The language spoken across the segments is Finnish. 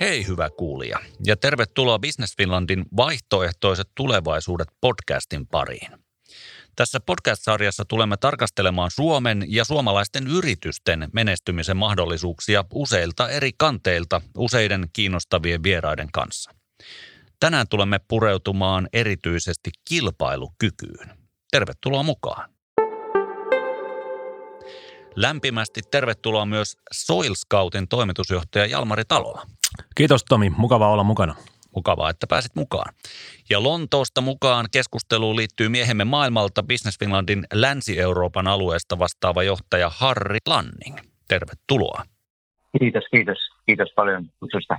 Hei hyvä kuulija ja tervetuloa Business Finlandin vaihtoehtoiset tulevaisuudet podcastin pariin. Tässä podcast-sarjassa tulemme tarkastelemaan Suomen ja suomalaisten yritysten menestymisen mahdollisuuksia useilta eri kanteilta useiden kiinnostavien vieraiden kanssa. Tänään tulemme pureutumaan erityisesti kilpailukykyyn. Tervetuloa mukaan. Lämpimästi tervetuloa myös Soil Scoutin toimitusjohtaja Jalmari Talola. Kiitos Tomi, mukava olla mukana. Mukavaa, että pääsit mukaan. Ja Lontoosta mukaan keskusteluun liittyy miehemme maailmalta Business Finlandin Länsi-Euroopan alueesta vastaava johtaja Harri Lanning. Tervetuloa. Kiitos, kiitos. Kiitos paljon kutsusta.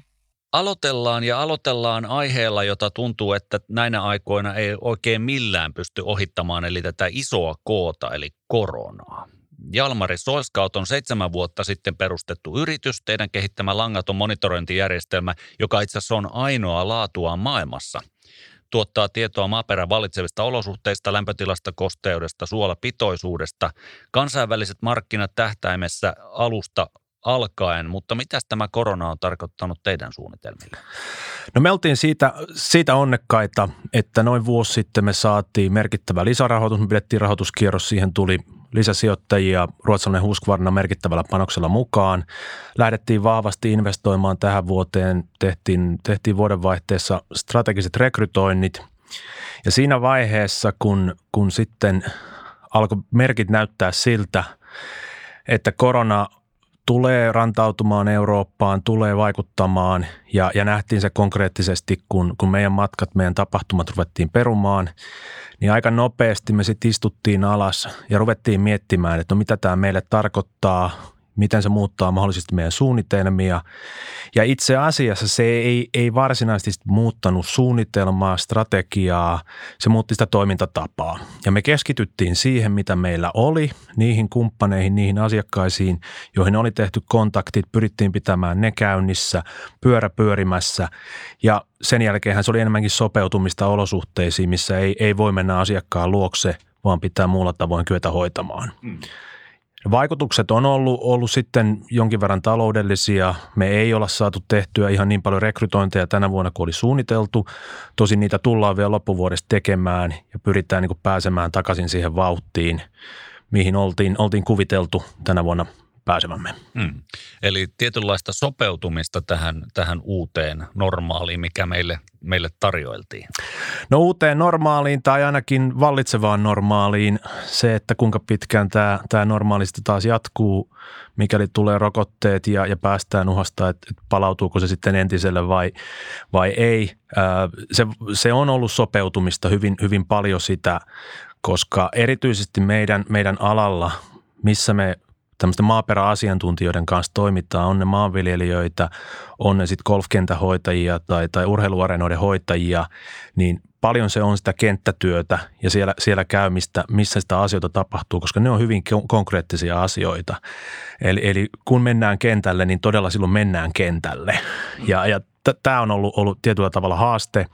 Aloitellaan ja aloitellaan aiheella, jota tuntuu, että näinä aikoina ei oikein millään pysty ohittamaan, eli tätä isoa koota, eli koronaa. Jalmari Soilscout on seitsemän vuotta sitten perustettu yritys, teidän kehittämä langaton monitorointijärjestelmä, joka itse asiassa on ainoa laatua maailmassa. Tuottaa tietoa maaperän vallitsevista olosuhteista, lämpötilasta, kosteudesta, suolapitoisuudesta. Kansainväliset markkinat tähtäimessä alusta alkaen, mutta mitä tämä korona on tarkoittanut teidän suunnitelmille? No me oltiin siitä, siitä onnekkaita, että noin vuosi sitten me saatiin merkittävä lisärahoitus, me pidettiin rahoituskierros, siihen tuli lisäsijoittajia ruotsalainen Husqvarna merkittävällä panoksella mukaan. Lähdettiin vahvasti investoimaan tähän vuoteen, tehtiin, tehtiin vuodenvaihteessa strategiset rekrytoinnit ja siinä vaiheessa, kun, kun sitten alkoi merkit näyttää siltä, että korona tulee rantautumaan Eurooppaan, tulee vaikuttamaan. Ja, ja nähtiin se konkreettisesti, kun, kun meidän matkat, meidän tapahtumat ruvettiin perumaan, niin aika nopeasti me sitten istuttiin alas ja ruvettiin miettimään, että no mitä tämä meille tarkoittaa, miten se muuttaa mahdollisesti meidän suunnitelmia. Ja itse asiassa se ei, ei varsinaisesti muuttanut suunnitelmaa, strategiaa, se muutti sitä toimintatapaa. Ja me keskityttiin siihen, mitä meillä oli, niihin kumppaneihin, niihin asiakkaisiin, joihin oli tehty kontaktit, pyrittiin pitämään ne käynnissä, pyörä pyörimässä. Ja sen jälkeen se oli enemmänkin sopeutumista olosuhteisiin, missä ei, ei voi mennä asiakkaan luokse, vaan pitää muulla tavoin kyetä hoitamaan. Hmm. Vaikutukset on ollut, ollut sitten jonkin verran taloudellisia. Me ei olla saatu tehtyä ihan niin paljon rekrytointeja tänä vuonna kuin oli suunniteltu. Tosin niitä tullaan vielä loppuvuodesta tekemään ja pyritään niin pääsemään takaisin siihen vauhtiin, mihin oltiin, oltiin kuviteltu tänä vuonna pääsemämme. Hmm. Eli tietynlaista sopeutumista tähän, tähän uuteen normaaliin, mikä meille, meille tarjoiltiin. No uuteen normaaliin tai ainakin vallitsevaan normaaliin se, että kuinka pitkään tämä, tämä normaalisti taas jatkuu, mikäli tulee rokotteet ja, ja päästään uhasta, että, että palautuuko se sitten entiselle vai, vai ei. Se, se on ollut sopeutumista hyvin, hyvin paljon sitä, koska erityisesti meidän, meidän alalla, missä me tämmöisten maaperäasiantuntijoiden kanssa toimitaan, on ne maanviljelijöitä, on ne sitten golfkentähoitajia tai, tai urheiluareenoiden hoitajia, niin paljon se on sitä kenttätyötä ja siellä, siellä käymistä, missä sitä asioita tapahtuu, koska ne on hyvin konkreettisia asioita. Eli, eli kun mennään kentälle, niin todella silloin mennään kentälle. Ja, ja tämä on ollut, ollut tietyllä tavalla haaste.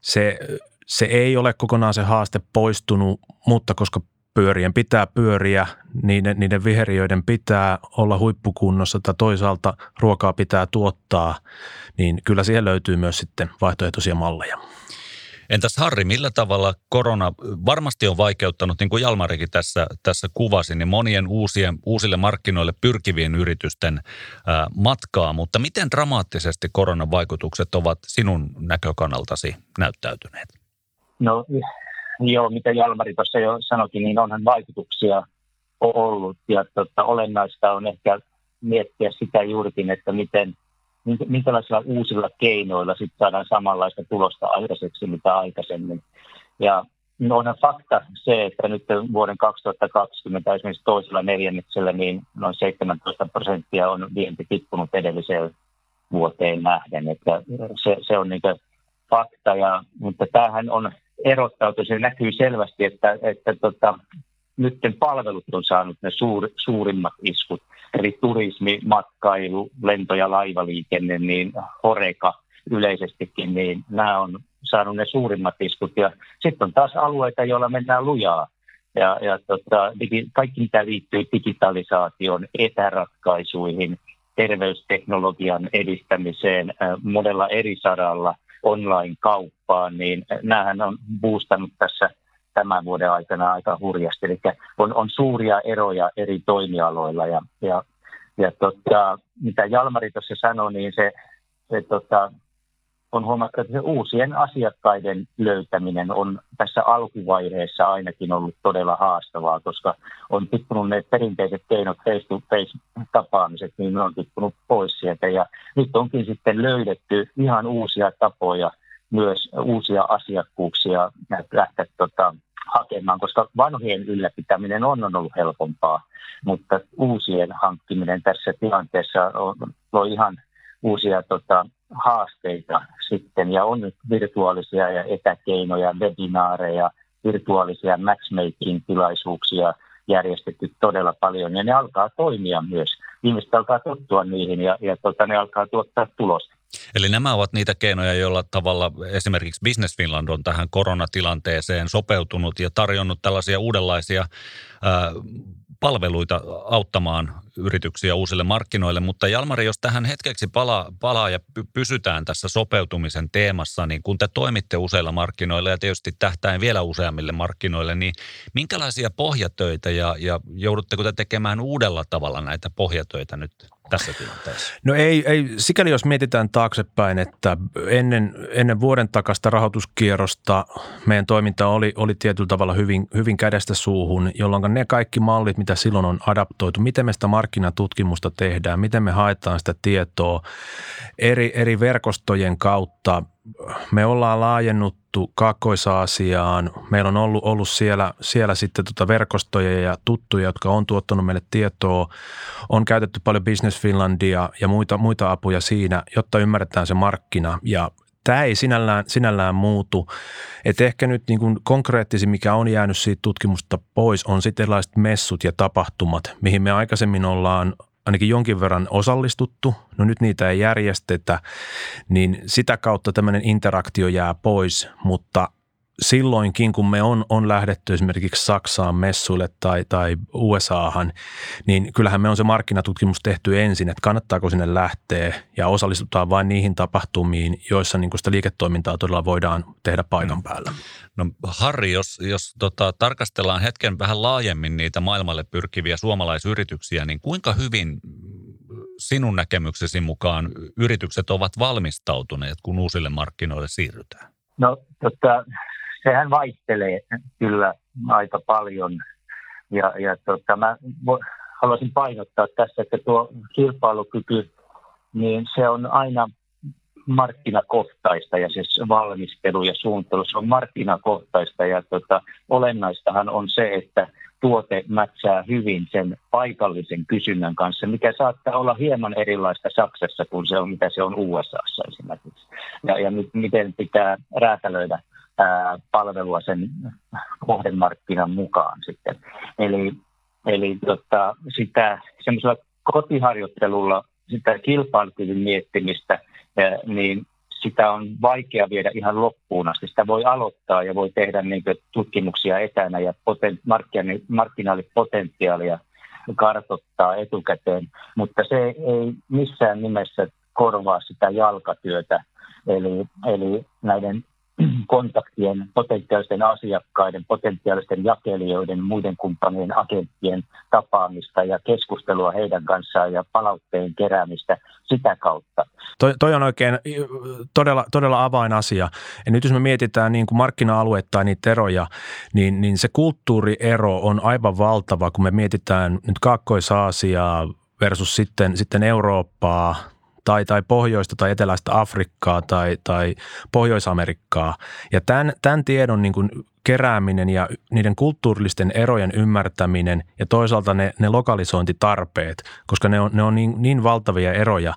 Se, se ei ole kokonaan se haaste poistunut, mutta koska pyörien pitää pyöriä, niiden, niiden viheriöiden pitää olla huippukunnossa tai toisaalta ruokaa pitää tuottaa, niin kyllä siihen löytyy myös sitten vaihtoehtoisia malleja. Entäs Harri, millä tavalla korona varmasti on vaikeuttanut, niin kuin Jalmarikin tässä, tässä kuvasi, niin monien uusien, uusille markkinoille pyrkivien yritysten ää, matkaa, mutta miten dramaattisesti koronan vaikutukset ovat sinun näkökannaltasi näyttäytyneet? No joo, mitä Jalmari tuossa jo sanoikin, niin onhan vaikutuksia ollut. Ja tota, olennaista on ehkä miettiä sitä juurikin, että miten, minkälaisilla uusilla keinoilla sit saadaan samanlaista tulosta aikaiseksi mitä aikaisemmin. Ja no onhan fakta se, että nyt vuoden 2020 esimerkiksi toisella neljänneksellä niin noin 17 prosenttia on vienti tippunut edelliseen vuoteen nähden. Että se, se on niin fakta, ja, mutta tämähän on erottautu. Se näkyy selvästi, että, että tota, nyt palvelut on saanut ne suur, suurimmat iskut. Eli turismi, matkailu, lento- ja laivaliikenne, niin horeka yleisestikin, niin nämä on saanut ne suurimmat iskut. Ja sitten on taas alueita, joilla mennään lujaa. Ja, ja tota, kaikki, mitä liittyy digitalisaation, etäratkaisuihin, terveysteknologian edistämiseen monella eri saralla online-kauppaan, niin näähän on boostannut tässä tämän vuoden aikana aika hurjasti. Eli on, on suuria eroja eri toimialoilla ja, ja, ja tota, mitä Jalmari tuossa sanoi, niin se, se tota, on huomattu, että uusien asiakkaiden löytäminen on tässä alkuvaiheessa ainakin ollut todella haastavaa, koska on tippunut ne perinteiset keinot face-to-face-tapaamiset, niin ne on tippunut pois sieltä. Ja nyt onkin sitten löydetty ihan uusia tapoja, myös uusia asiakkuuksia lähteä tota, hakemaan, koska vanhojen ylläpitäminen on, on ollut helpompaa, mutta uusien hankkiminen tässä tilanteessa on, on ihan uusia tota, haasteita sitten ja on nyt virtuaalisia ja etäkeinoja, webinaareja, virtuaalisia matchmaking-tilaisuuksia järjestetty todella paljon ja ne alkaa toimia myös. Ihmiset alkaa tottua niihin ja, ja tota, ne alkaa tuottaa tulosta. Eli nämä ovat niitä keinoja, joilla tavalla esimerkiksi Business Finland on tähän koronatilanteeseen sopeutunut ja tarjonnut tällaisia uudenlaisia ää, palveluita auttamaan yrityksiä uusille markkinoille. Mutta Jalmari, jos tähän hetkeksi palaa, palaa ja pysytään tässä sopeutumisen teemassa, niin kun te toimitte useilla markkinoilla ja tietysti tähtäen vielä useammille markkinoille, niin minkälaisia pohjatöitä ja, ja joudutteko te tekemään uudella tavalla näitä pohjatöitä nyt tässä tilanteessa? No ei, ei sikäli jos mietitään taaksepäin, että ennen, ennen vuoden takasta rahoituskierrosta meidän toiminta oli, oli tietyllä tavalla hyvin, hyvin kädestä suuhun, jolloin ne kaikki mallit, mitä silloin on adaptoitu, miten me sitä markkinatutkimusta tehdään, miten me haetaan sitä tietoa eri, eri verkostojen kautta. Me ollaan laajennuttu Kaakkois-Aasiaan. Meillä on ollut, ollut siellä, siellä sitten tota verkostoja ja tuttuja, jotka on tuottanut meille tietoa. On käytetty paljon Business Finlandia ja muita, muita apuja siinä, jotta ymmärretään se markkina ja tämä ei sinällään, sinällään muutu. Et ehkä nyt niin konkreettisin, mikä on jäänyt siitä tutkimusta pois, on sitten erilaiset messut ja tapahtumat, mihin me aikaisemmin ollaan ainakin jonkin verran osallistuttu, no nyt niitä ei järjestetä, niin sitä kautta tämmöinen interaktio jää pois, mutta silloinkin, kun me on, on lähdetty esimerkiksi Saksaan messuille tai, tai USAhan, niin kyllähän me on se markkinatutkimus tehty ensin, että kannattaako sinne lähteä ja osallistutaan vain niihin tapahtumiin, joissa niin sitä liiketoimintaa todella voidaan tehdä paikan mm. päällä. No Harri, jos, jos tota, tarkastellaan hetken vähän laajemmin niitä maailmalle pyrkiviä suomalaisyrityksiä, niin kuinka hyvin sinun näkemyksesi mukaan yritykset ovat valmistautuneet, kun uusille markkinoille siirrytään? No tota, sehän vaihtelee kyllä aika paljon. Ja, ja tota, mä haluaisin painottaa tässä, että tuo kilpailukyky, niin se on aina markkinakohtaista ja siis valmistelu ja suunnittelu, se on markkinakohtaista ja tota, olennaistahan on se, että tuote mätsää hyvin sen paikallisen kysynnän kanssa, mikä saattaa olla hieman erilaista Saksassa kuin se on, mitä se on USAssa esimerkiksi. Ja, ja miten pitää räätälöidä palvelua sen kohdemarkkinan mukaan sitten. Eli, eli tota, sitä semmoisella kotiharjoittelulla, sitä kilpailukyvyn miettimistä, niin sitä on vaikea viedä ihan loppuun asti. Sitä voi aloittaa ja voi tehdä niin tutkimuksia etänä ja poten, markkinaalipotentiaalia kartoittaa etukäteen, mutta se ei missään nimessä korvaa sitä jalkatyötä, eli, eli näiden kontaktien, potentiaalisten asiakkaiden, potentiaalisten jakelijoiden, muiden kumppanien, agenttien tapaamista ja keskustelua heidän kanssaan ja palautteen keräämistä sitä kautta. Toi, toi on oikein todella, todella avainasia. Ja nyt jos me mietitään niin kuin markkina-alueita tai niitä eroja, niin, niin se kulttuuriero on aivan valtava, kun me mietitään nyt Kaakkois-Aasiaa versus sitten, sitten Eurooppaa tai, tai pohjoista tai eteläistä Afrikkaa tai, tai Pohjois-Amerikkaa. Ja tämän, tämän tiedon niin kuin kerääminen ja niiden kulttuurillisten erojen ymmärtäminen ja toisaalta ne, ne lokalisointitarpeet, koska ne on, ne on niin, niin valtavia eroja.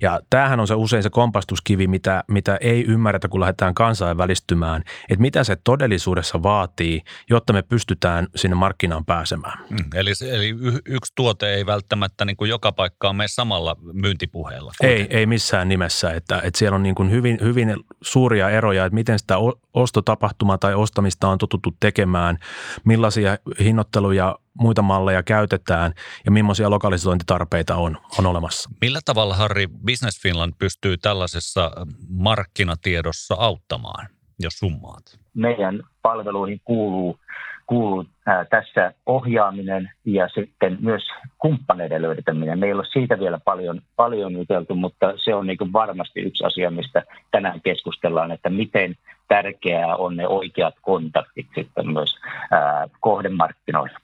Ja tämähän on se usein se kompastuskivi, mitä, mitä ei ymmärretä, kun lähdetään kansainvälistymään, että mitä se todellisuudessa vaatii, jotta me pystytään sinne markkinaan pääsemään. Mm, eli, eli y- yksi tuote ei välttämättä niin kuin joka paikkaan mene samalla myyntipuheella. Ei, ei missään nimessä, että, että siellä on niin kuin hyvin, hyvin suuria eroja, että miten sitä ostotapahtumaa tai ostamista sitä on totuttu tekemään, millaisia hinnoitteluja muita malleja käytetään ja millaisia lokalisointitarpeita on, on olemassa. Millä tavalla, Harri, Business Finland pystyy tällaisessa markkinatiedossa auttamaan, jos summaat? Meidän palveluihin kuuluu kuuluu ää, tässä ohjaaminen ja sitten myös kumppaneiden löytäminen. Meillä on siitä vielä paljon, paljon juteltu, mutta se on niin varmasti yksi asia, mistä tänään keskustellaan, että miten tärkeää on ne oikeat kontaktit sitten myös ää, kohdemarkkinoilla.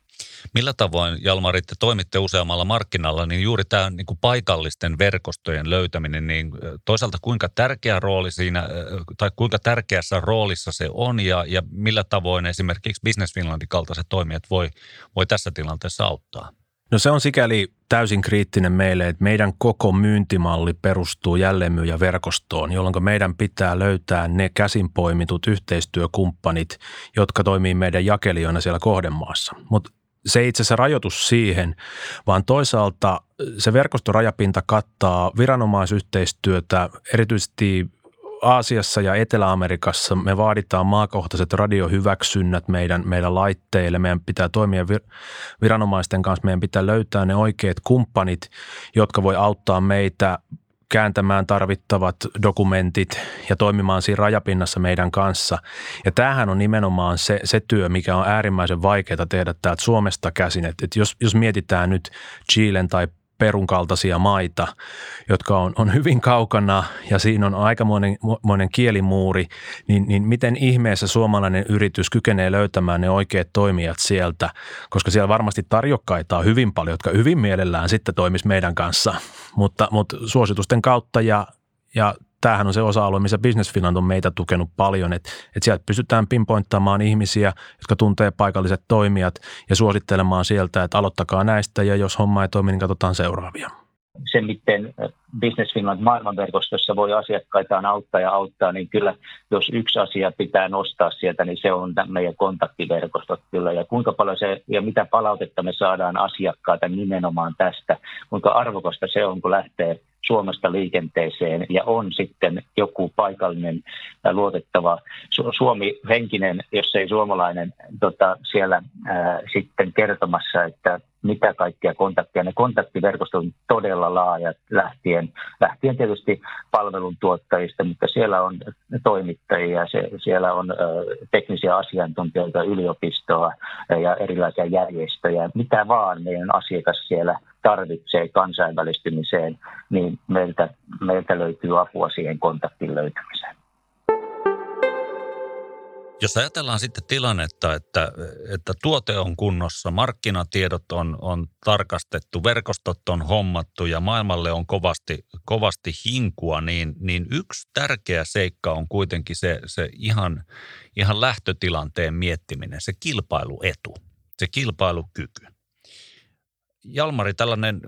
Millä tavoin, Jalmari, te toimitte useammalla markkinalla, niin juuri tämä niin kuin paikallisten verkostojen löytäminen, niin toisaalta kuinka tärkeä rooli siinä, tai kuinka tärkeässä roolissa se on, ja, ja millä tavoin esimerkiksi Business Finlandin kaltaiset toimijat voi, voi tässä tilanteessa auttaa? No se on sikäli täysin kriittinen meille, että meidän koko myyntimalli perustuu jälleenmyyjäverkostoon, jolloin meidän pitää löytää ne käsinpoimitut yhteistyökumppanit, jotka toimii meidän jakelijoina siellä kohdemaassa. Mutta se ei itse asiassa rajoitus siihen, vaan toisaalta se verkostorajapinta kattaa viranomaisyhteistyötä erityisesti Aasiassa ja Etelä-Amerikassa me vaaditaan maakohtaiset radiohyväksynnät meidän, meidän laitteille. Meidän pitää toimia viranomaisten kanssa, meidän pitää löytää ne oikeat kumppanit, jotka voi auttaa meitä kääntämään tarvittavat dokumentit ja toimimaan siinä rajapinnassa meidän kanssa. Ja tämähän on nimenomaan se, se työ, mikä on äärimmäisen vaikeaa tehdä täältä Suomesta käsin. Että jos, jos mietitään nyt Chilen tai Perun kaltaisia maita, jotka on, on hyvin kaukana ja siinä on aikamoinen kielimuuri, niin, niin miten ihmeessä suomalainen yritys kykenee löytämään ne oikeat toimijat sieltä, koska siellä varmasti tarjokkaita on hyvin paljon, jotka hyvin mielellään sitten toimis meidän kanssa, mutta, mutta suositusten kautta ja, ja tämähän on se osa-alue, missä Business Finland on meitä tukenut paljon, että, että sieltä pystytään pinpointtamaan ihmisiä, jotka tuntee paikalliset toimijat ja suosittelemaan sieltä, että aloittakaa näistä ja jos homma ei toimi, niin katsotaan seuraavia se, miten Business Finland maailmanverkostossa voi asiakkaitaan auttaa ja auttaa, niin kyllä jos yksi asia pitää nostaa sieltä, niin se on meidän kontaktiverkostot kyllä. Ja kuinka paljon se ja mitä palautetta me saadaan asiakkaita nimenomaan tästä, kuinka arvokasta se on, kun lähtee Suomesta liikenteeseen ja on sitten joku paikallinen luotettava Suomi-henkinen, jos ei suomalainen tota, siellä ää, sitten kertomassa, että mitä kaikkia kontakteja. Ne kontaktiverkostot on todella laajat lähtien, lähtien tietysti palveluntuottajista, mutta siellä on toimittajia, se, siellä on ö, teknisiä asiantuntijoita, yliopistoa ja erilaisia järjestöjä. Mitä vaan meidän asiakas siellä tarvitsee kansainvälistymiseen, niin meiltä, meiltä löytyy apua siihen kontaktin löytämiseen. Jos ajatellaan sitten tilannetta, että, että tuote on kunnossa, markkinatiedot on, on tarkastettu, verkostot on hommattu ja maailmalle on kovasti, kovasti hinkua, niin, niin yksi tärkeä seikka on kuitenkin se, se ihan, ihan lähtötilanteen miettiminen, se kilpailuetu, se kilpailukyky. Jalmari, tällainen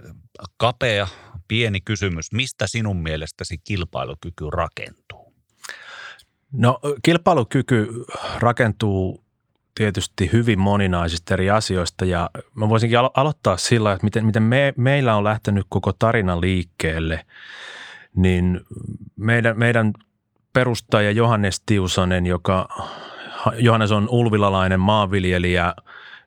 kapea, pieni kysymys. Mistä sinun mielestäsi kilpailukyky rakentuu? No kilpailukyky rakentuu tietysti hyvin moninaisista eri asioista ja mä voisinkin alo- aloittaa sillä, että miten, miten me, meillä on lähtenyt koko tarina liikkeelle, niin meidän, meidän perustaja Johannes Tiusanen, joka Johannes on ulvilalainen maanviljelijä,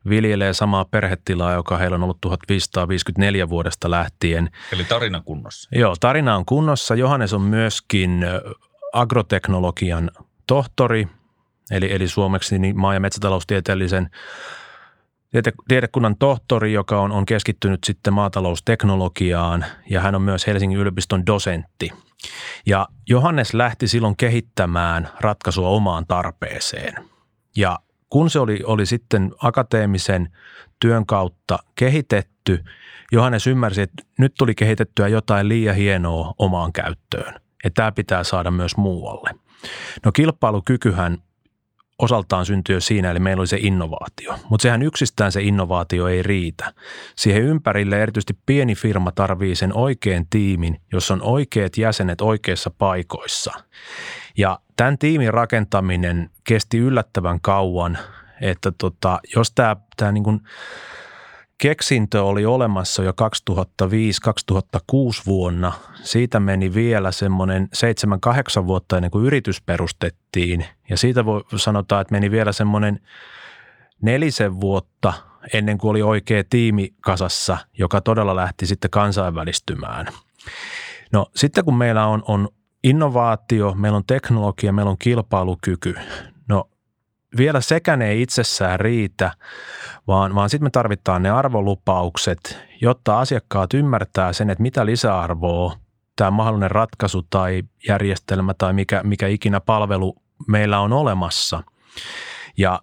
viljelee samaa perhetilaa, joka heillä on ollut 1554 vuodesta lähtien. Eli tarina kunnossa. Joo, tarina on kunnossa. Johannes on myöskin agroteknologian tohtori, eli, eli suomeksi niin maa- ja metsätaloustieteellisen tiede, tiedekunnan tohtori, joka on, on keskittynyt sitten maatalousteknologiaan ja hän on myös Helsingin yliopiston dosentti. Ja Johannes lähti silloin kehittämään ratkaisua omaan tarpeeseen. Ja kun se oli, oli sitten akateemisen työn kautta kehitetty, Johannes ymmärsi, että nyt tuli kehitettyä jotain liian hienoa omaan käyttöön. Että tämä pitää saada myös muualle. No kilpailukykyhän osaltaan syntyy siinä, eli meillä oli se innovaatio. Mutta sehän yksistään se innovaatio ei riitä. Siihen ympärille erityisesti pieni firma tarvii sen oikean tiimin, jossa on oikeat jäsenet oikeissa paikoissa. Ja tämän tiimin rakentaminen kesti yllättävän kauan, että tota, jos tämä, tämä niin kuin keksintö oli olemassa jo 2005-2006 vuonna. Siitä meni vielä semmoinen 7-8 vuotta ennen kuin yritys perustettiin. Ja siitä voi sanotaan, että meni vielä semmoinen nelisen vuotta ennen kuin oli oikea tiimi kasassa, joka todella lähti sitten kansainvälistymään. No sitten kun meillä on, on innovaatio, meillä on teknologia, meillä on kilpailukyky, vielä sekään ei itsessään riitä, vaan, vaan sitten me tarvitaan ne arvolupaukset, jotta asiakkaat ymmärtää sen, että mitä lisäarvoa tämä mahdollinen ratkaisu tai järjestelmä tai mikä, mikä ikinä palvelu meillä on olemassa. Ja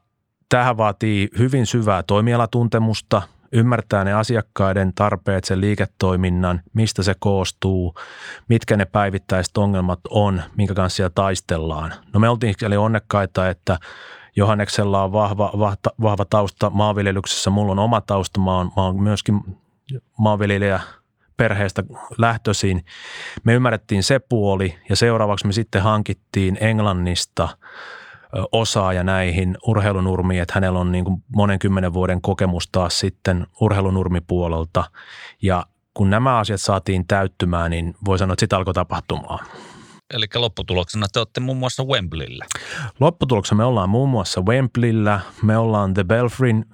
tähän vaatii hyvin syvää toimialatuntemusta, ymmärtää ne asiakkaiden tarpeet, sen liiketoiminnan, mistä se koostuu, mitkä ne päivittäiset ongelmat on, minkä kanssa siellä taistellaan. No me oltiin onnekkaita, että Johanneksella on vahva, vahva, vahva tausta maanviljelyksessä, mulla on oma tausta, mä oon, mä oon myöskin maanviljelijä perheestä lähtöisin. Me ymmärrettiin se puoli ja seuraavaksi me sitten hankittiin Englannista osaaja näihin urheilunurmiin, että hänellä on niin kuin monen kymmenen vuoden kokemus taas sitten urheilunurmipuolelta ja kun nämä asiat saatiin täyttymään, niin voi sanoa, että sitä alkoi tapahtumaan. Eli lopputuloksena te olette muun muassa Wembleyllä. Lopputuloksena me ollaan muun muassa Wembleyllä, me ollaan The Belfryn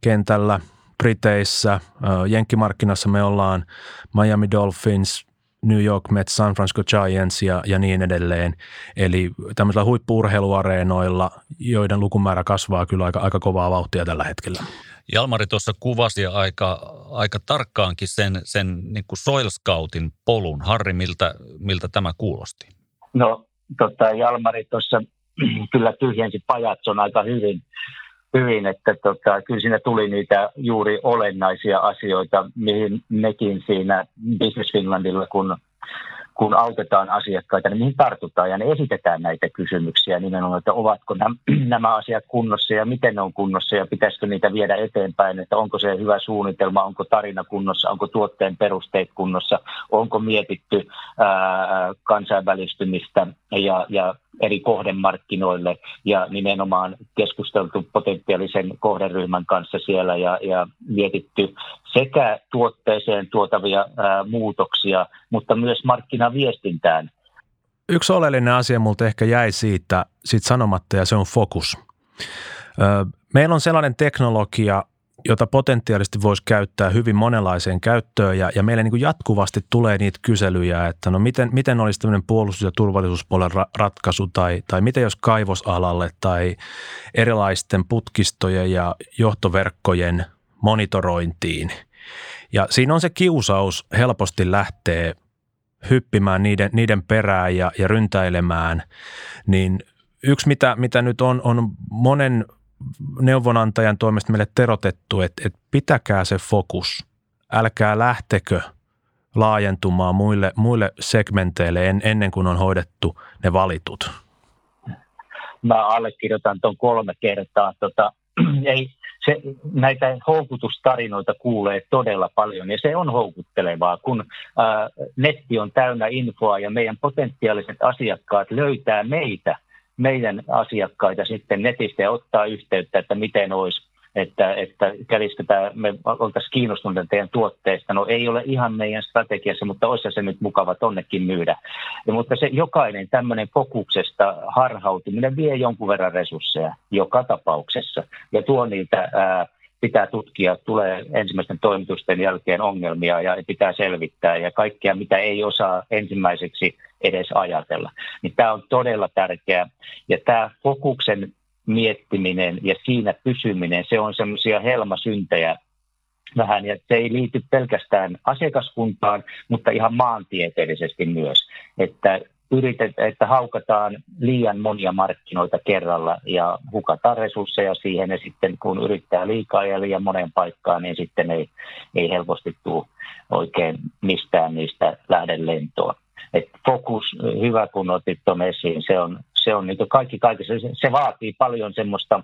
kentällä Briteissä, Jenkkimarkkinassa me ollaan Miami Dolphins, New York Mets, San Francisco Giants ja, ja niin edelleen. Eli tämmöisillä huippuurheiluareenoilla, joiden lukumäärä kasvaa kyllä aika, aika kovaa vauhtia tällä hetkellä. Jalmari tuossa kuvasi aika, aika tarkkaankin sen, sen niin kuin Soil polun. Harri, miltä, miltä tämä kuulosti? No tota, Jalmari tuossa kyllä tyhjensi pajatson aika hyvin, hyvin että tota, kyllä siinä tuli niitä juuri olennaisia asioita, mihin mekin siinä Business Finlandilla, kun kun autetaan asiakkaita, niin mihin tartutaan? Ja ne esitetään näitä kysymyksiä nimenomaan, että ovatko nämä asiat kunnossa ja miten ne on kunnossa ja pitäisikö niitä viedä eteenpäin, että onko se hyvä suunnitelma, onko tarina kunnossa, onko tuotteen perusteet kunnossa, onko mietitty ää, kansainvälistymistä ja, ja eri kohdemarkkinoille ja nimenomaan keskusteltu potentiaalisen kohderyhmän kanssa siellä ja, ja mietitty sekä tuotteeseen tuotavia ää, muutoksia, mutta myös markkinaviestintään. Yksi oleellinen asia multa ehkä jäi siitä, siitä sanomatta ja se on fokus. Meillä on sellainen teknologia, jota potentiaalisesti voisi käyttää hyvin monenlaiseen käyttöön ja, ja meille niin kuin jatkuvasti tulee niitä kyselyjä, että no miten, miten olisi tämmöinen puolustus- ja turvallisuuspuolen ra- ratkaisu tai, tai miten jos kaivosalalle tai erilaisten putkistojen ja johtoverkkojen monitorointiin. Ja siinä on se kiusaus helposti lähtee hyppimään niiden, niiden perään ja, ja ryntäilemään, niin yksi mitä, mitä nyt on, on monen neuvonantajan toimesta meille terotettu, että, että pitäkää se fokus. Älkää lähtekö laajentumaan muille, muille segmenteille en, ennen kuin on hoidettu ne valitut. Mä allekirjoitan tuon kolme kertaa. Tota, ei, se, näitä houkutustarinoita kuulee todella paljon ja se on houkuttelevaa, kun ää, netti on täynnä infoa ja meidän potentiaaliset asiakkaat löytää meitä – meidän asiakkaita sitten netistä ja ottaa yhteyttä, että miten olisi, että, että kävisikö tämä, me oltaisiin kiinnostuneita teidän tuotteista. No ei ole ihan meidän strategiassa, mutta olisi se nyt mukava tonnekin myydä. Ja, mutta se jokainen tämmöinen fokuksesta harhautuminen vie jonkun verran resursseja joka tapauksessa ja tuo niitä ää, pitää tutkia, tulee ensimmäisten toimitusten jälkeen ongelmia ja pitää selvittää ja kaikkea, mitä ei osaa ensimmäiseksi edes ajatella. Niin tämä on todella tärkeää ja tämä fokuksen miettiminen ja siinä pysyminen, se on semmoisia helmasyntejä vähän, ja se ei liity pelkästään asiakaskuntaan, mutta ihan maantieteellisesti myös, että yritet, että haukataan liian monia markkinoita kerralla ja hukataan resursseja siihen ja sitten kun yrittää liikaa ja liian moneen paikkaan, niin sitten ei, ei helposti tule oikein mistään niistä lähde lentoa. Et fokus, hyvä kun otit tuon esiin, se on, se on niin kaikki kaikessa, se, se vaatii paljon semmoista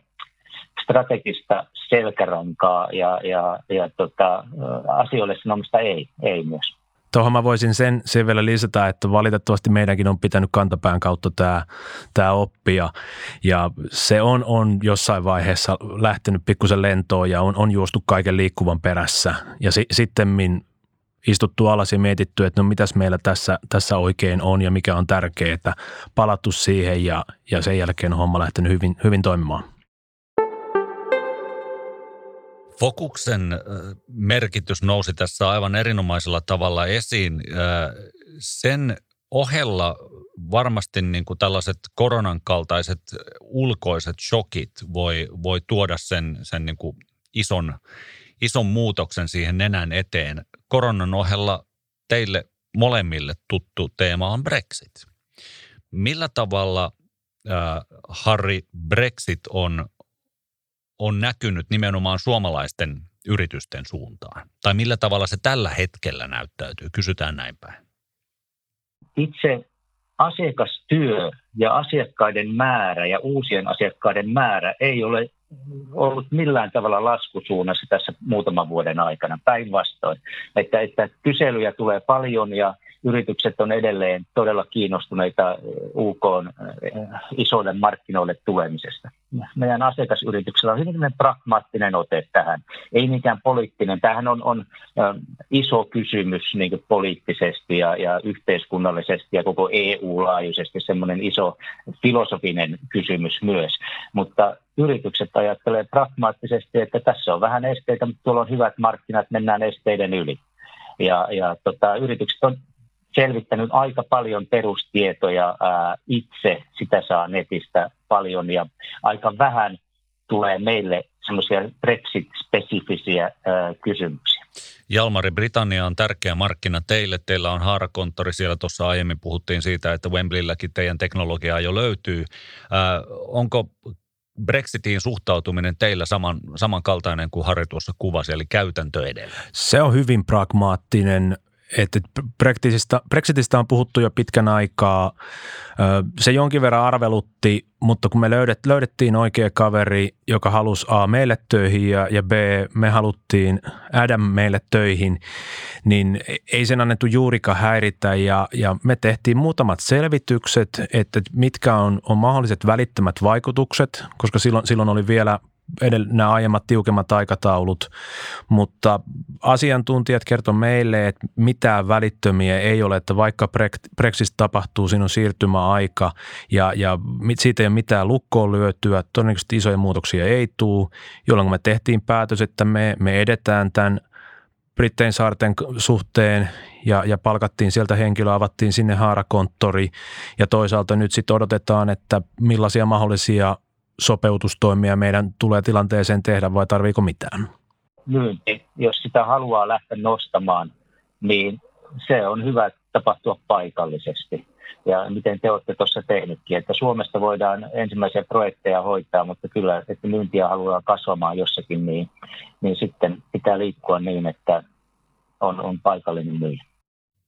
strategista selkärankaa ja, ja, ja tota, asioille sanomista ei, ei myös. Tuohon mä voisin sen, sen vielä lisätä, että valitettavasti meidänkin on pitänyt kantapään kautta tämä, tämä oppia ja se on, on jossain vaiheessa lähtenyt pikkusen lentoon ja on, on juostu kaiken liikkuvan perässä ja si, sitten istuttu alas ja mietitty, että no mitäs meillä tässä, tässä oikein on ja mikä on tärkeää, palattu siihen ja, ja sen jälkeen homma lähtenyt hyvin, hyvin toimimaan. Fokuksen merkitys nousi tässä aivan erinomaisella tavalla esiin. Sen ohella varmasti niin kuin tällaiset koronan kaltaiset ulkoiset shokit voi, voi tuoda sen, sen niin kuin ison, ison muutoksen siihen nenän eteen. Koronan ohella teille molemmille tuttu teema on Brexit. Millä tavalla, äh, Brexit on on näkynyt nimenomaan suomalaisten yritysten suuntaan? Tai millä tavalla se tällä hetkellä näyttäytyy? Kysytään näin päin. Itse asiakastyö ja asiakkaiden määrä ja uusien asiakkaiden määrä ei ole ollut millään tavalla laskusuunnassa tässä muutaman vuoden aikana, päinvastoin. Että, että kyselyjä tulee paljon ja yritykset on edelleen todella kiinnostuneita UK isoille markkinoille tulemisesta. Meidän asiakasyrityksellä on hyvin pragmaattinen ote tähän, ei mikään poliittinen. Tämähän on, on iso kysymys niin poliittisesti ja, ja yhteiskunnallisesti ja koko EU-laajuisesti semmoinen iso filosofinen kysymys myös. Mutta yritykset ajattelee pragmaattisesti, että tässä on vähän esteitä, mutta tuolla on hyvät markkinat, mennään esteiden yli. Ja, ja tota, yritykset on selvittänyt aika paljon perustietoja ää, itse, sitä saa netistä paljon ja aika vähän tulee meille semmoisia Brexit-spesifisiä ää, kysymyksiä. Jalmari, Britannia on tärkeä markkina teille. Teillä on haarakonttori siellä. Tuossa aiemmin puhuttiin siitä, että Wembleylläkin teidän teknologiaa jo löytyy. Ää, onko Brexitiin suhtautuminen teillä saman, samankaltainen kuin Harri tuossa kuvasi, eli käytäntö edellä? Se on hyvin pragmaattinen että Brexitistä, Brexitistä on puhuttu jo pitkän aikaa. Se jonkin verran arvelutti, mutta kun me löydet, löydettiin oikea kaveri, joka halusi A meille töihin ja, ja B me haluttiin Adam meille töihin, niin ei sen annettu juurikaan häiritä ja, ja me tehtiin muutamat selvitykset, että mitkä on, on mahdolliset välittömät vaikutukset, koska silloin, silloin oli vielä edellä nämä aiemmat tiukemmat aikataulut, mutta asiantuntijat kertovat meille, että mitään välittömiä ei ole, että vaikka Brexit tapahtuu, siinä on siirtymäaika ja, ja siitä ei ole mitään lukkoon lyötyä, todennäköisesti isoja muutoksia ei tule, jolloin me tehtiin päätös, että me, me edetään tämän Brittein saarten suhteen ja, ja palkattiin sieltä henkilö, avattiin sinne haarakonttori ja toisaalta nyt sitten odotetaan, että millaisia mahdollisia sopeutustoimia meidän tulee tilanteeseen tehdä vai tarviiko mitään? Myynti, jos sitä haluaa lähteä nostamaan, niin se on hyvä tapahtua paikallisesti. Ja miten te olette tuossa tehnytkin, että Suomesta voidaan ensimmäisiä projekteja hoitaa, mutta kyllä, että myyntiä haluaa kasvamaan jossakin, niin, niin sitten pitää liikkua niin, että on, on paikallinen myyjä.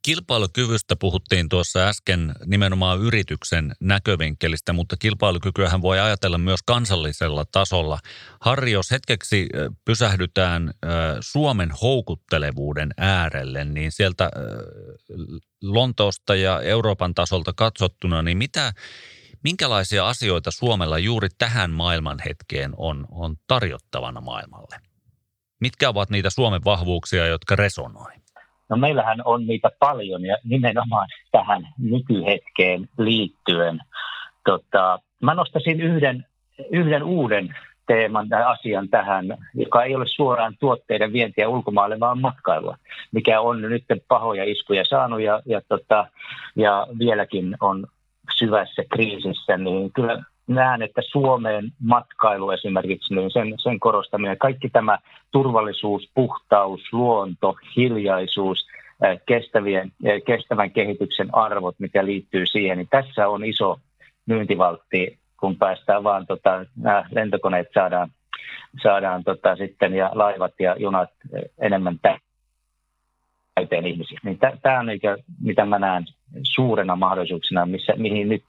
Kilpailukyvystä puhuttiin tuossa äsken nimenomaan yrityksen näkövinkkelistä, mutta kilpailukykyähän voi ajatella myös kansallisella tasolla. Harri, jos hetkeksi pysähdytään Suomen houkuttelevuuden äärelle, niin sieltä Lontoosta ja Euroopan tasolta katsottuna, niin mitä, minkälaisia asioita Suomella juuri tähän maailman hetkeen on, on tarjottavana maailmalle? Mitkä ovat niitä Suomen vahvuuksia, jotka resonoi? No meillähän on niitä paljon ja nimenomaan tähän nykyhetkeen liittyen. Tota, mä nostaisin yhden, yhden uuden teeman tai asian tähän, joka ei ole suoraan tuotteiden vientiä ulkomaille, vaan matkailua, mikä on nyt pahoja iskuja saanut ja, ja, tota, ja vieläkin on syvässä kriisissä, niin kyllä näen, että Suomeen matkailu esimerkiksi, niin sen, sen korostaminen, kaikki tämä turvallisuus, puhtaus, luonto, hiljaisuus, kestävien, kestävän kehityksen arvot, mikä liittyy siihen, niin tässä on iso myyntivaltti, kun päästään vaan, tota, nämä lentokoneet saadaan, saadaan tota, sitten ja laivat ja junat enemmän täyteen ihmisiä. Niin Tämä on eikä, mitä mä näen suurena mahdollisuuksena, missä, mihin nyt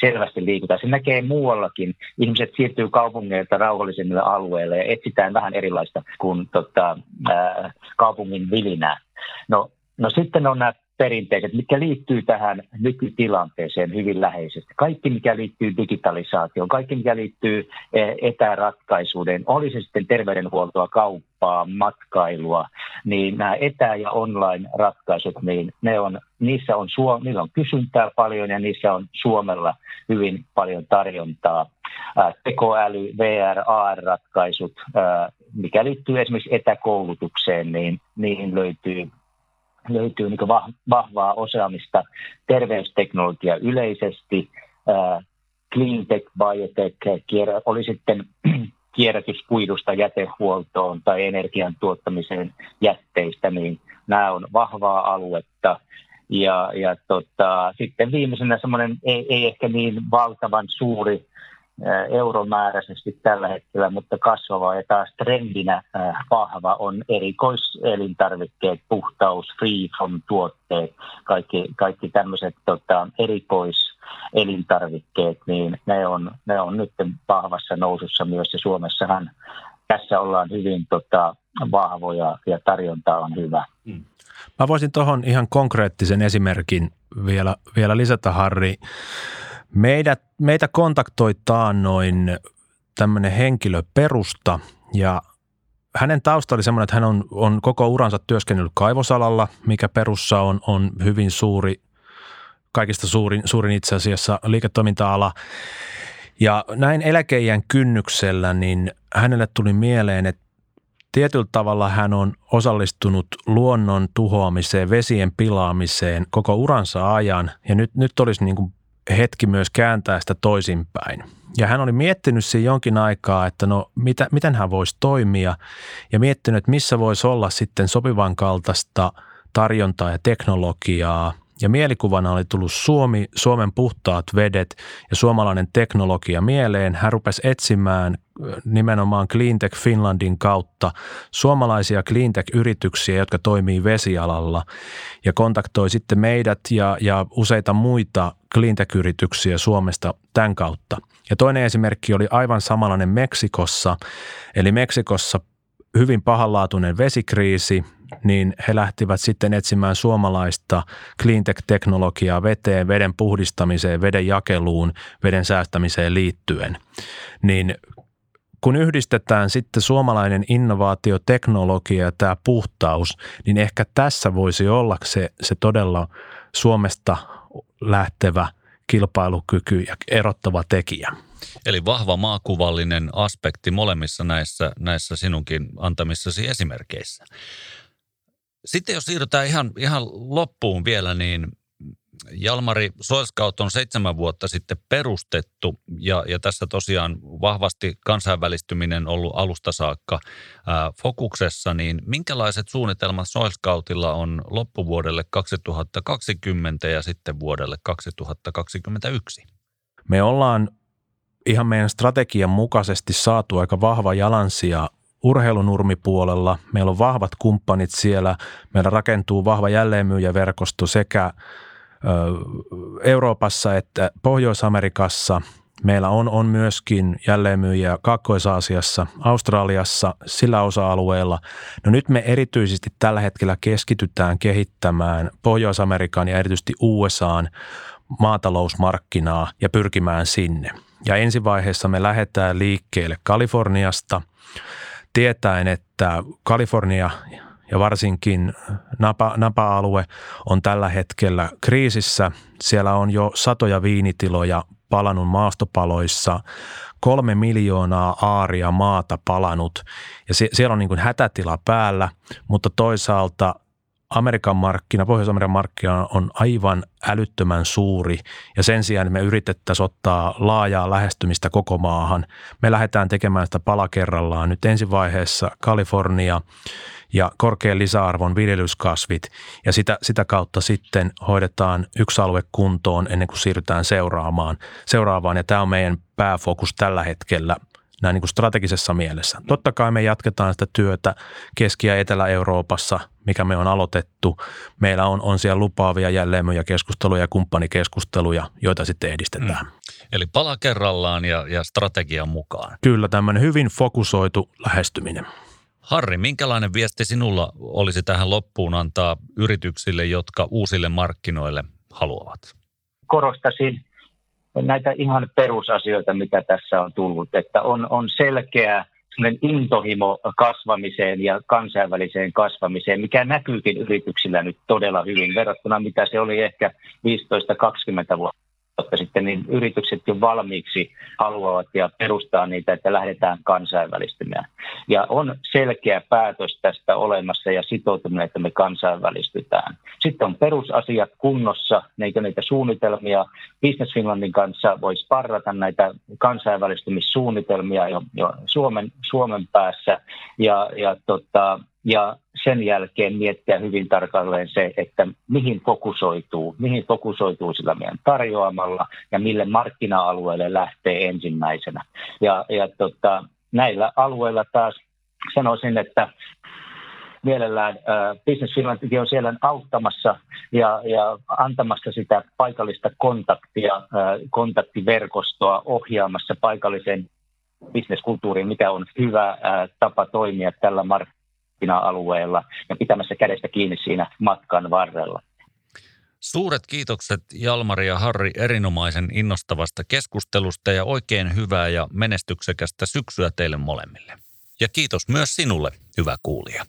selvästi liikutaan. Se näkee muuallakin. Ihmiset siirtyy kaupungeilta rauhallisemmille alueille ja etsitään vähän erilaista kuin tota, ää, kaupungin vilinää. No, no sitten on nämä perinteiset, mitkä liittyy tähän nykytilanteeseen hyvin läheisesti. Kaikki, mikä liittyy digitalisaatioon, kaikki, mikä liittyy eh, etäratkaisuuden, oli se sitten terveydenhuoltoa, kauppaa, matkailua, niin nämä etä- ja online-ratkaisut, niin ne on, niissä on, niillä on kysyntää paljon ja niissä on Suomella hyvin paljon tarjontaa. Tekoäly, VR, AR-ratkaisut, mikä liittyy esimerkiksi etäkoulutukseen, niin niihin löytyy löytyy niin vahvaa osaamista, terveysteknologia yleisesti, cleantech, biotech, oli sitten kierrätyskuidusta jätehuoltoon tai energian tuottamiseen jätteistä, niin nämä on vahvaa aluetta. Ja, ja tota, sitten viimeisenä semmoinen ei, ei ehkä niin valtavan suuri euromääräisesti tällä hetkellä, mutta kasvava ja taas trendinä vahva on erikoiselintarvikkeet, puhtaus, free from tuotteet, kaikki, kaikki tämmöiset tota, erikoiselintarvikkeet, niin ne on, ne on nyt vahvassa nousussa myös ja Suomessahan tässä ollaan hyvin tota, vahvoja ja tarjonta on hyvä. Hmm. Mä voisin tuohon ihan konkreettisen esimerkin vielä, vielä lisätä, Harri. Meidät, meitä kontaktoi noin tämmöinen henkilö perusta ja hänen tausta oli semmoinen, että hän on, on koko uransa työskennellyt kaivosalalla, mikä perussa on, on hyvin suuri, kaikista suurin, suurin itse asiassa liiketoiminta-ala. Ja näin eläkeijän kynnyksellä, niin hänelle tuli mieleen, että tietyllä tavalla hän on osallistunut luonnon tuhoamiseen, vesien pilaamiseen koko uransa ajan. Ja nyt, nyt olisi niin kuin hetki myös kääntää sitä toisinpäin. Ja hän oli miettinyt siinä jonkin aikaa, että no mitä, miten hän voisi toimia ja miettinyt, että missä voisi olla sitten sopivan kaltaista tarjontaa ja teknologiaa. Ja mielikuvana oli tullut Suomi, Suomen puhtaat vedet ja suomalainen teknologia mieleen. Hän rupesi etsimään nimenomaan Cleantech Finlandin kautta suomalaisia cleantech-yrityksiä, jotka toimii vesialalla ja kontaktoi sitten meidät ja, ja useita muita cleantech-yrityksiä Suomesta tämän kautta. Ja toinen esimerkki oli aivan samanlainen Meksikossa, eli Meksikossa hyvin pahanlaatuinen vesikriisi, niin he lähtivät sitten etsimään suomalaista cleantech-teknologiaa veteen, veden puhdistamiseen, veden jakeluun, veden säästämiseen liittyen. Niin kun yhdistetään sitten suomalainen innovaatioteknologia ja tämä puhtaus, niin ehkä tässä voisi olla se, se todella Suomesta lähtevä kilpailukyky ja erottava tekijä. Eli vahva maakuvallinen aspekti molemmissa näissä, näissä sinunkin antamissasi esimerkkeissä. Sitten jos siirrytään ihan, ihan loppuun vielä, niin Jalmari Soilscout on seitsemän vuotta sitten perustettu ja, ja tässä tosiaan vahvasti kansainvälistyminen ollut alusta saakka ää, fokuksessa, niin minkälaiset suunnitelmat Soilscoutilla on loppuvuodelle 2020 ja sitten vuodelle 2021? Me ollaan ihan meidän strategian mukaisesti saatu aika vahva jalansija urheilunurmipuolella. Meillä on vahvat kumppanit siellä. Meillä rakentuu vahva jälleenmyyjäverkosto sekä Euroopassa että Pohjois-Amerikassa. Meillä on, on myöskin jälleenmyyjiä Kaakkois-Aasiassa, Australiassa, sillä osa-alueella. No nyt me erityisesti tällä hetkellä keskitytään kehittämään Pohjois-Amerikan ja erityisesti USAn maatalousmarkkinaa ja pyrkimään sinne. Ja ensivaiheessa me lähdetään liikkeelle Kaliforniasta, tietäen, että Kalifornia ja varsinkin Napa, Napa-alue on tällä hetkellä kriisissä. Siellä on jo satoja viinitiloja palanut maastopaloissa, kolme miljoonaa aaria maata palanut ja siellä on niin kuin hätätila päällä, mutta toisaalta Amerikan markkina, Pohjois-Amerikan markkina on aivan älyttömän suuri ja sen sijaan me yritettäisiin ottaa laajaa lähestymistä koko maahan. Me lähdetään tekemään sitä pala kerrallaan. Nyt ensivaiheessa Kalifornia ja korkean lisäarvon viljelyskasvit ja sitä, sitä kautta sitten hoidetaan yksi alue kuntoon ennen kuin siirrytään seuraamaan, seuraavaan ja tämä on meidän pääfokus tällä hetkellä näin niin kuin strategisessa mielessä. Totta kai me jatketaan sitä työtä Keski- ja Etelä-Euroopassa, mikä me on aloitettu. Meillä on, on siellä lupaavia keskusteluja ja kumppanikeskusteluja, joita sitten edistetään. Mm. Eli pala kerrallaan ja, ja strategian mukaan. Kyllä, tämmöinen hyvin fokusoitu lähestyminen. Harri, minkälainen viesti sinulla olisi tähän loppuun antaa yrityksille, jotka uusille markkinoille haluavat? Korostasin näitä ihan perusasioita, mitä tässä on tullut, että on, on selkeä intohimo kasvamiseen ja kansainväliseen kasvamiseen, mikä näkyykin yrityksillä nyt todella hyvin verrattuna mitä se oli ehkä 15-20 vuotta vuotta sitten, niin yritykset jo valmiiksi haluavat ja perustaa niitä, että lähdetään kansainvälistymään. Ja on selkeä päätös tästä olemassa ja sitoutuminen, että me kansainvälistytään. Sitten on perusasiat kunnossa, neitä niitä suunnitelmia. Business Finlandin kanssa voisi parrata näitä kansainvälistymissuunnitelmia jo, jo Suomen, Suomen päässä. Ja, ja tota, ja sen jälkeen miettiä hyvin tarkalleen se, että mihin fokusoituu, mihin fokusoituu sillä meidän tarjoamalla ja mille markkina-alueelle lähtee ensimmäisenä. Ja, ja tota, näillä alueilla taas sanoisin, että mielellään Business Finland on siellä auttamassa ja, ja antamassa sitä paikallista kontaktia, kontaktiverkostoa ohjaamassa paikalliseen bisneskulttuuriin, mikä on hyvä tapa toimia tällä markkina-alueella ja pitämässä kädestä kiinni siinä matkan varrella. Suuret kiitokset Jalmari ja Harri erinomaisen innostavasta keskustelusta ja oikein hyvää ja menestyksekästä syksyä teille molemmille. Ja kiitos myös sinulle, hyvä kuulija.